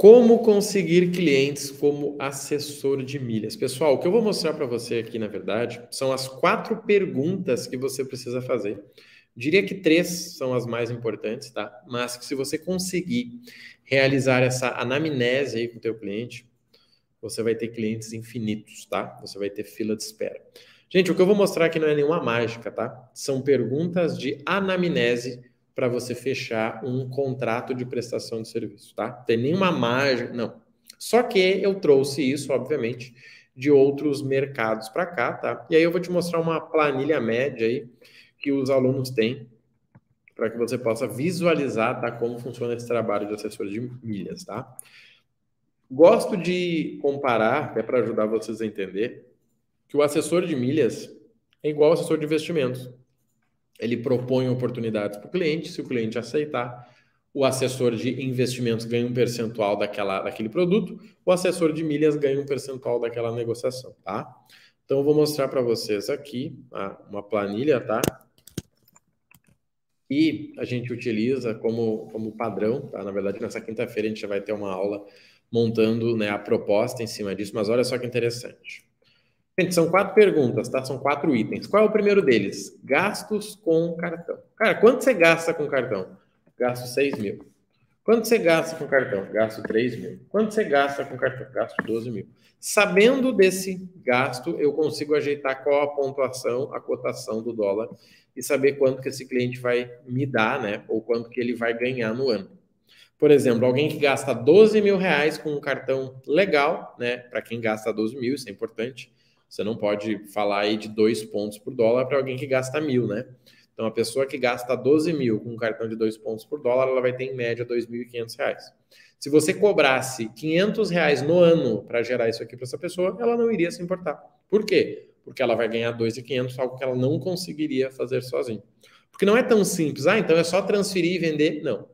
Como conseguir clientes como assessor de milhas? Pessoal, o que eu vou mostrar para você aqui, na verdade, são as quatro perguntas que você precisa fazer. Diria que três são as mais importantes, tá? Mas que se você conseguir realizar essa anamnese aí com o teu cliente, você vai ter clientes infinitos, tá? Você vai ter fila de espera. Gente, o que eu vou mostrar aqui não é nenhuma mágica, tá? São perguntas de anamnese para você fechar um contrato de prestação de serviço, tá? Tem nenhuma margem, não. Só que eu trouxe isso, obviamente, de outros mercados para cá, tá? E aí eu vou te mostrar uma planilha média aí que os alunos têm para que você possa visualizar, tá, como funciona esse trabalho de assessor de milhas, tá? Gosto de comparar, é para ajudar vocês a entender, que o assessor de milhas é igual ao assessor de investimentos ele propõe oportunidades para o cliente, se o cliente aceitar, o assessor de investimentos ganha um percentual daquela, daquele produto, o assessor de milhas ganha um percentual daquela negociação, tá? Então, eu vou mostrar para vocês aqui uma planilha, tá? E a gente utiliza como, como padrão, tá? Na verdade, nessa quinta-feira a gente já vai ter uma aula montando né, a proposta em cima disso, mas olha só que interessante. Gente, são quatro perguntas, tá? São quatro itens. Qual é o primeiro deles? Gastos com cartão. Cara, quanto você gasta com cartão? Gasto 6 mil. Quanto você gasta com cartão? Gasto 3 mil. Quanto você gasta com cartão? Gasto 12 mil. Sabendo desse gasto, eu consigo ajeitar qual a pontuação, a cotação do dólar e saber quanto que esse cliente vai me dar, né? Ou quanto que ele vai ganhar no ano. Por exemplo, alguém que gasta 12 mil reais com um cartão legal, né? Para quem gasta 12 mil, isso é importante você não pode falar aí de dois pontos por dólar para alguém que gasta mil, né? Então, a pessoa que gasta 12 mil com um cartão de dois pontos por dólar, ela vai ter em média R$ 2.500. Se você cobrasse 500 reais no ano para gerar isso aqui para essa pessoa, ela não iria se importar. Por quê? Porque ela vai ganhar 2.500, algo que ela não conseguiria fazer sozinha. Porque não é tão simples. Ah, então é só transferir e vender. Não.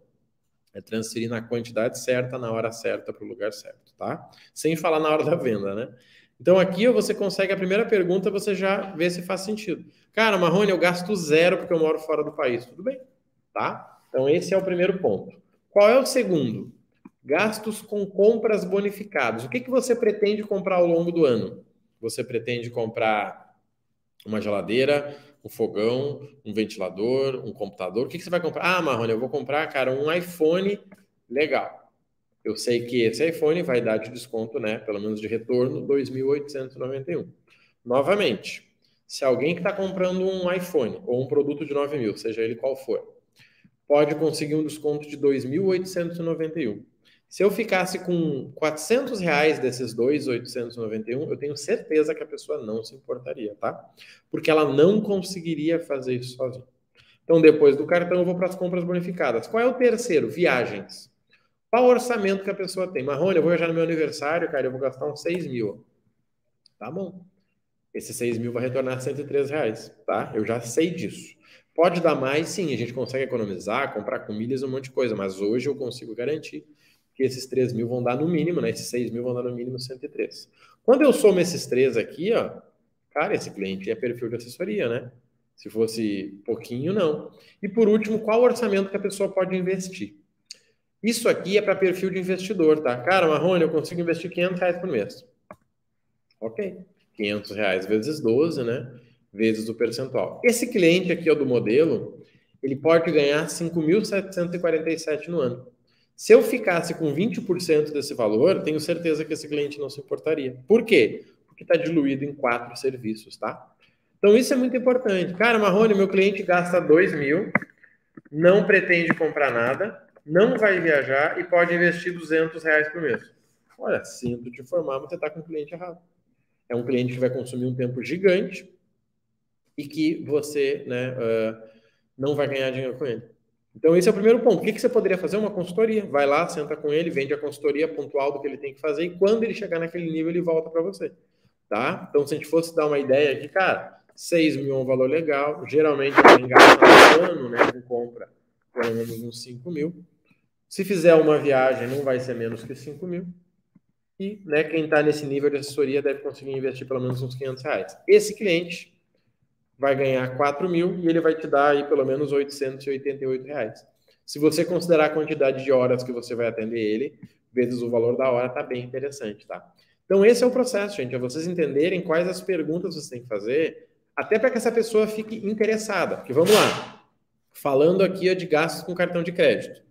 É transferir na quantidade certa, na hora certa, para o lugar certo, tá? Sem falar na hora da venda, né? Então aqui você consegue a primeira pergunta, você já vê se faz sentido. Cara, Marrone, eu gasto zero porque eu moro fora do país. Tudo bem, tá? Então esse é o primeiro ponto. Qual é o segundo? Gastos com compras bonificadas. O que, que você pretende comprar ao longo do ano? Você pretende comprar uma geladeira, um fogão, um ventilador, um computador? O que, que você vai comprar? Ah, Marrone, eu vou comprar, cara, um iPhone legal eu sei que esse iPhone vai dar de desconto, né, pelo menos de retorno, 2.891. Novamente, se alguém que está comprando um iPhone ou um produto de 9 mil, seja ele qual for, pode conseguir um desconto de 2.891. Se eu ficasse com 400 reais desses 2.891, eu tenho certeza que a pessoa não se importaria, tá? Porque ela não conseguiria fazer isso sozinha. Então, depois do cartão, eu vou para as compras bonificadas. Qual é o terceiro? Viagens. Qual o orçamento que a pessoa tem? Marrone, eu vou viajar no meu aniversário, cara, eu vou gastar uns 6 mil. Tá bom. Esse 6 mil vai retornar 103 reais, tá? Eu já sei disso. Pode dar mais, sim, a gente consegue economizar, comprar com milhas, um monte de coisa, mas hoje eu consigo garantir que esses 3 mil vão dar no mínimo, né? Esses 6 mil vão dar no mínimo 103. Quando eu somo esses três aqui, ó, cara, esse cliente é perfil de assessoria, né? Se fosse pouquinho, não. E por último, qual orçamento que a pessoa pode investir? Isso aqui é para perfil de investidor, tá? Cara, Marrone, eu consigo investir 500 reais por mês. Ok. 500 reais vezes 12, né? Vezes o percentual. Esse cliente aqui, ó, do modelo, ele pode ganhar 5.747 no ano. Se eu ficasse com 20% desse valor, tenho certeza que esse cliente não se importaria. Por quê? Porque está diluído em quatro serviços, tá? Então isso é muito importante. Cara, Marrone, meu cliente gasta 2 mil, não pretende comprar nada, não vai viajar e pode investir 200 reais por mês. Olha, sinto te informar, mas você está com o cliente errado. É um cliente que vai consumir um tempo gigante e que você né, uh, não vai ganhar dinheiro com ele. Então, esse é o primeiro ponto. O que, que você poderia fazer? Uma consultoria. Vai lá, senta com ele, vende a consultoria pontual do que ele tem que fazer e quando ele chegar naquele nível, ele volta para você. Tá? Então, se a gente fosse dar uma ideia aqui, cara, 6 mil é um valor legal. Geralmente, quem gasta no ano né, com compra pelo menos uns 5 mil. Se fizer uma viagem, não vai ser menos que 5 mil. E né, quem está nesse nível de assessoria deve conseguir investir pelo menos uns 500 reais. Esse cliente vai ganhar 4 mil e ele vai te dar aí pelo menos 888 reais. Se você considerar a quantidade de horas que você vai atender ele, vezes o valor da hora, tá bem interessante, tá? Então, esse é o processo, gente, é vocês entenderem quais as perguntas vocês têm que fazer, até para que essa pessoa fique interessada. Porque vamos lá, falando aqui de gastos com cartão de crédito.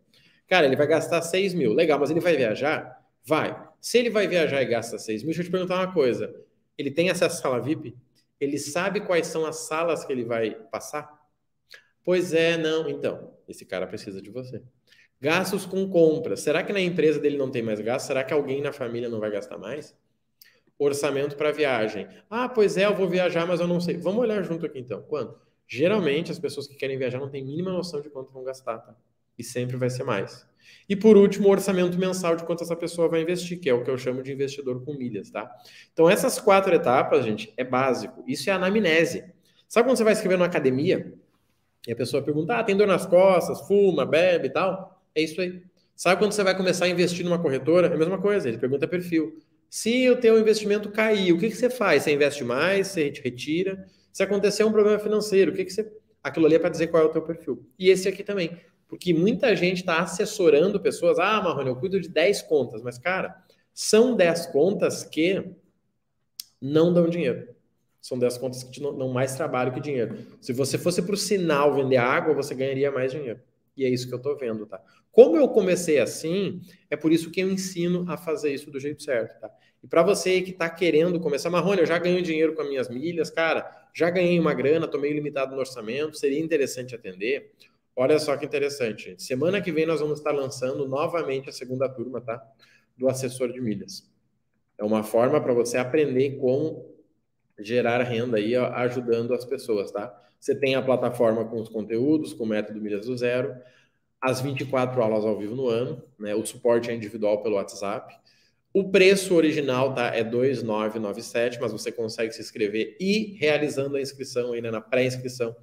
Cara, ele vai gastar 6 mil, legal, mas ele vai viajar? Vai. Se ele vai viajar e gasta 6 mil, deixa eu te perguntar uma coisa. Ele tem acesso à sala VIP? Ele sabe quais são as salas que ele vai passar? Pois é, não. Então, esse cara precisa de você. Gastos com compras. Será que na empresa dele não tem mais gasto? Será que alguém na família não vai gastar mais? Orçamento para viagem. Ah, pois é, eu vou viajar, mas eu não sei. Vamos olhar junto aqui então. Quanto? Geralmente as pessoas que querem viajar não têm mínima noção de quanto vão gastar, tá? E sempre vai ser mais. E por último, o orçamento mensal de quanto essa pessoa vai investir, que é o que eu chamo de investidor com milhas, tá? Então essas quatro etapas, gente, é básico. Isso é anamnese. Sabe quando você vai escrever numa academia e a pessoa pergunta: "Ah, tem dor nas costas, fuma, bebe e tal?" É isso aí. Sabe quando você vai começar a investir numa corretora? É a mesma coisa, ele pergunta perfil. Se o teu investimento cair, o que, que você faz? Você investe mais, você retira? Se acontecer um problema financeiro, o que, que você. Aquilo ali é para dizer qual é o teu perfil. E esse aqui também. Porque muita gente está assessorando pessoas. Ah, Marrone, eu cuido de 10 contas. Mas, cara, são 10 contas que não dão dinheiro. São 10 contas que te dão mais trabalho que dinheiro. Se você fosse para o sinal vender água, você ganharia mais dinheiro. E é isso que eu estou vendo, tá? Como eu comecei assim, é por isso que eu ensino a fazer isso do jeito certo, tá? E para você que está querendo começar, Marrone, eu já ganho dinheiro com as minhas milhas, cara, já ganhei uma grana, estou meio limitado no orçamento, seria interessante atender. Olha só que interessante. Semana que vem nós vamos estar lançando novamente a segunda turma, tá? Do assessor de milhas. É uma forma para você aprender como gerar renda aí, ajudando as pessoas, tá? Você tem a plataforma com os conteúdos, com o método Milhas do Zero, as 24 aulas ao vivo no ano, né? O suporte é individual pelo WhatsApp. O preço original tá, é 2,997, mas você consegue se inscrever e realizando a inscrição ainda na pré-inscrição,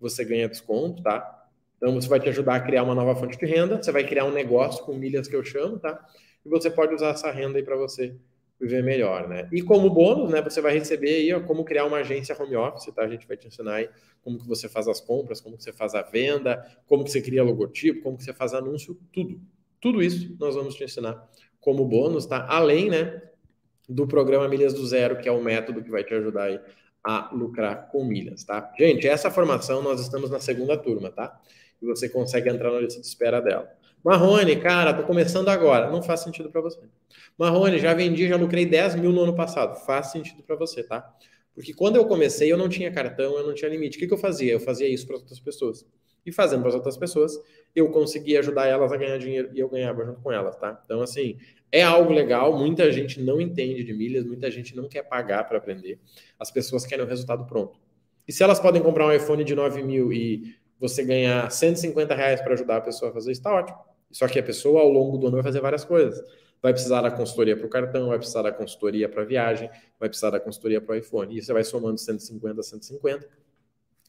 você ganha desconto, tá? Então, você vai te ajudar a criar uma nova fonte de renda, você vai criar um negócio com milhas que eu chamo, tá? E você pode usar essa renda aí para você viver melhor, né? E como bônus, né, você vai receber aí ó, como criar uma agência home office, tá? A gente vai te ensinar aí como que você faz as compras, como que você faz a venda, como que você cria logotipo, como que você faz anúncio, tudo. Tudo isso nós vamos te ensinar como bônus, tá? Além, né, do programa Milhas do Zero, que é o método que vai te ajudar aí a lucrar com milhas, tá? Gente, essa formação nós estamos na segunda turma, tá? E você consegue entrar na lista de espera dela. Marrone, cara, tô começando agora. Não faz sentido para você. Marrone, já vendi, já lucrei 10 mil no ano passado. Faz sentido para você, tá? Porque quando eu comecei, eu não tinha cartão, eu não tinha limite. O que, que eu fazia? Eu fazia isso para outras pessoas. E fazendo para as outras pessoas, eu conseguia ajudar elas a ganhar dinheiro e eu ganhava junto com elas, tá? Então, assim, é algo legal. Muita gente não entende de milhas, muita gente não quer pagar para aprender. As pessoas querem o resultado pronto. E se elas podem comprar um iPhone de 9 mil e você ganhar 150 reais para ajudar a pessoa a fazer isso, está ótimo. Só que a pessoa, ao longo do ano, vai fazer várias coisas. Vai precisar da consultoria para o cartão, vai precisar da consultoria para a viagem, vai precisar da consultoria para o iPhone. E você vai somando 150, 150.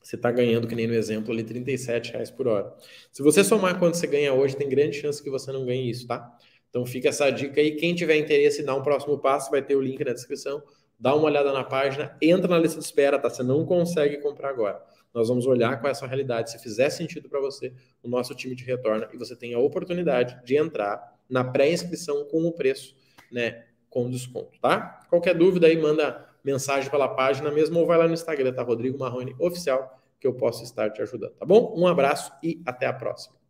Você está ganhando, que nem no exemplo ali, 37 reais por hora. Se você somar quanto você ganha hoje, tem grande chance que você não ganhe isso, tá? Então fica essa dica aí. Quem tiver interesse dar um próximo passo, vai ter o link na descrição. Dá uma olhada na página, entra na lista de espera, tá? Você não consegue comprar agora nós vamos olhar com essa realidade. Se fizer sentido para você, o nosso time te retorna e você tem a oportunidade de entrar na pré-inscrição com o preço, né, com desconto, tá? Qualquer dúvida aí, manda mensagem pela página mesmo ou vai lá no Instagram, tá? Rodrigo Marrone Oficial, que eu posso estar te ajudando, tá bom? Um abraço e até a próxima.